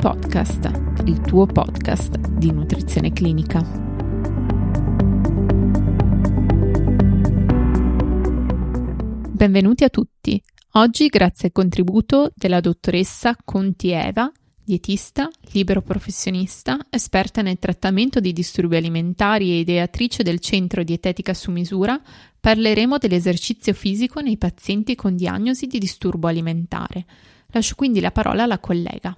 Podcast, il tuo podcast di nutrizione clinica. Benvenuti a tutti. Oggi, grazie al contributo della dottoressa Conti Eva, dietista, libero professionista, esperta nel trattamento di disturbi alimentari e ideatrice del Centro Dietetica su misura, parleremo dell'esercizio fisico nei pazienti con diagnosi di disturbo alimentare. Lascio quindi la parola alla collega.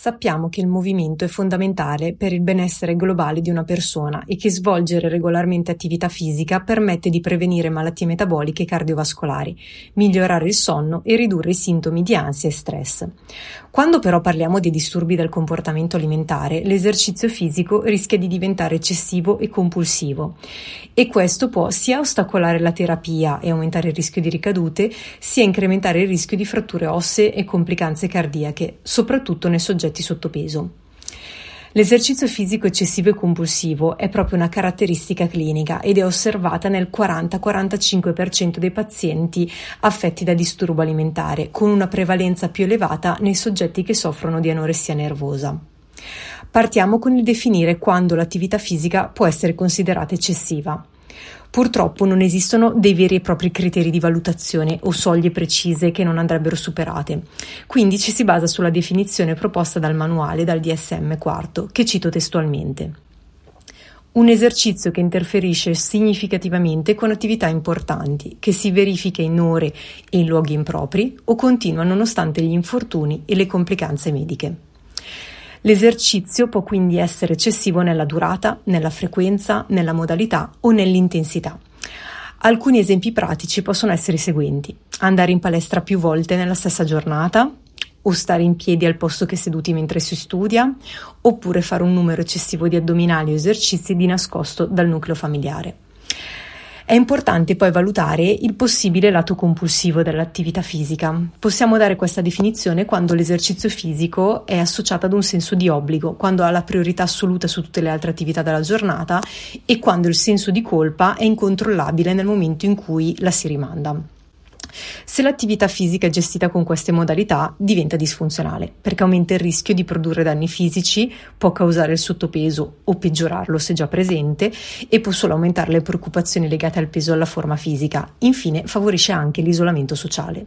Sappiamo che il movimento è fondamentale per il benessere globale di una persona e che svolgere regolarmente attività fisica permette di prevenire malattie metaboliche e cardiovascolari, migliorare il sonno e ridurre i sintomi di ansia e stress. Quando però parliamo di disturbi del comportamento alimentare, l'esercizio fisico rischia di diventare eccessivo e compulsivo e questo può sia ostacolare la terapia e aumentare il rischio di ricadute, sia incrementare il rischio di fratture ossee e complicanze cardiache, soprattutto nei soggetti soggetti sottopeso. L'esercizio fisico eccessivo e compulsivo è proprio una caratteristica clinica ed è osservata nel 40-45% dei pazienti affetti da disturbo alimentare, con una prevalenza più elevata nei soggetti che soffrono di anoressia nervosa. Partiamo con il definire quando l'attività fisica può essere considerata eccessiva. Purtroppo non esistono dei veri e propri criteri di valutazione o soglie precise che non andrebbero superate. Quindi ci si basa sulla definizione proposta dal manuale dal DSM IV, che cito testualmente. Un esercizio che interferisce significativamente con attività importanti, che si verifica in ore e in luoghi impropri o continua nonostante gli infortuni e le complicanze mediche. L'esercizio può quindi essere eccessivo nella durata, nella frequenza, nella modalità o nell'intensità. Alcuni esempi pratici possono essere i seguenti: andare in palestra più volte nella stessa giornata, o stare in piedi al posto che seduti mentre si studia, oppure fare un numero eccessivo di addominali o esercizi di nascosto dal nucleo familiare. È importante poi valutare il possibile lato compulsivo dell'attività fisica. Possiamo dare questa definizione quando l'esercizio fisico è associato ad un senso di obbligo, quando ha la priorità assoluta su tutte le altre attività della giornata e quando il senso di colpa è incontrollabile nel momento in cui la si rimanda. Se l'attività fisica è gestita con queste modalità diventa disfunzionale perché aumenta il rischio di produrre danni fisici, può causare il sottopeso o peggiorarlo se già presente e può solo aumentare le preoccupazioni legate al peso e alla forma fisica. Infine favorisce anche l'isolamento sociale.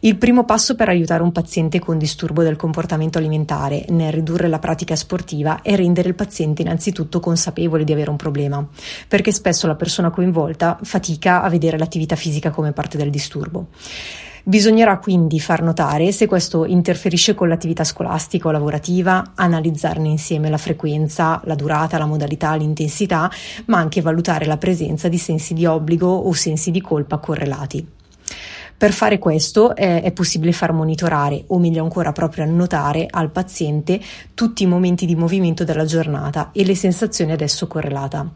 Il primo passo per aiutare un paziente con disturbo del comportamento alimentare nel ridurre la pratica sportiva è rendere il paziente innanzitutto consapevole di avere un problema, perché spesso la persona coinvolta fatica a vedere l'attività fisica come parte del disturbo. Bisognerà quindi far notare se questo interferisce con l'attività scolastica o lavorativa, analizzarne insieme la frequenza, la durata, la modalità, l'intensità, ma anche valutare la presenza di sensi di obbligo o sensi di colpa correlati. Per fare questo eh, è possibile far monitorare o meglio ancora proprio annotare al paziente tutti i momenti di movimento della giornata e le sensazioni ad esso correlata.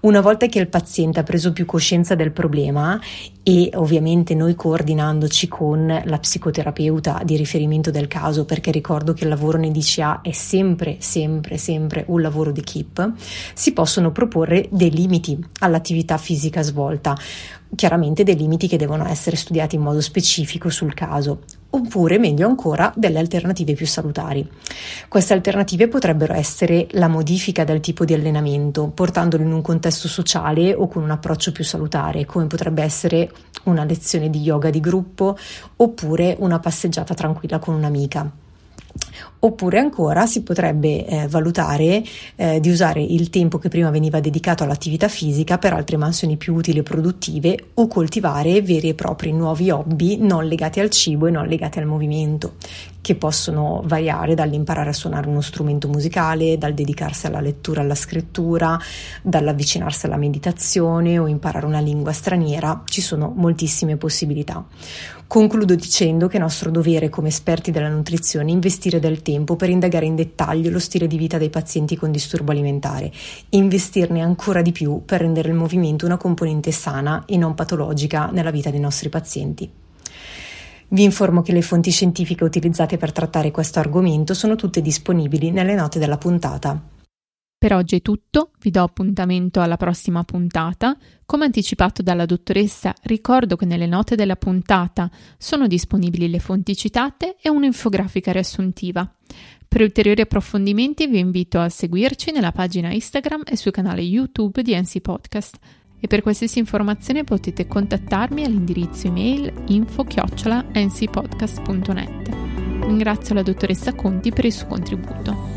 Una volta che il paziente ha preso più coscienza del problema e ovviamente noi coordinandoci con la psicoterapeuta di riferimento del caso, perché ricordo che il lavoro in EDCA è sempre, sempre, sempre un lavoro di keep, si possono proporre dei limiti all'attività fisica svolta, chiaramente dei limiti che devono essere studiati in modo specifico sul caso oppure meglio ancora delle alternative più salutari. Queste alternative potrebbero essere la modifica del tipo di allenamento, portandolo in un contesto sociale o con un approccio più salutare, come potrebbe essere una lezione di yoga di gruppo oppure una passeggiata tranquilla con un'amica. Oppure ancora si potrebbe eh, valutare eh, di usare il tempo che prima veniva dedicato all'attività fisica per altre mansioni più utili e produttive o coltivare veri e propri nuovi hobby non legati al cibo e non legati al movimento, che possono variare dall'imparare a suonare uno strumento musicale, dal dedicarsi alla lettura alla scrittura, dall'avvicinarsi alla meditazione o imparare una lingua straniera, ci sono moltissime possibilità. Concludo dicendo che è nostro dovere come esperti della nutrizione investire del tempo per indagare in dettaglio lo stile di vita dei pazienti con disturbo alimentare e investirne ancora di più per rendere il movimento una componente sana e non patologica nella vita dei nostri pazienti. Vi informo che le fonti scientifiche utilizzate per trattare questo argomento sono tutte disponibili nelle note della puntata. Per oggi è tutto, vi do appuntamento alla prossima puntata. Come anticipato dalla dottoressa, ricordo che nelle note della puntata sono disponibili le fonti citate e un'infografica riassuntiva. Per ulteriori approfondimenti vi invito a seguirci nella pagina Instagram e sul canale YouTube di NC Podcast e per qualsiasi informazione potete contattarmi all'indirizzo email info-ncpodcast.net. Ringrazio la dottoressa Conti per il suo contributo.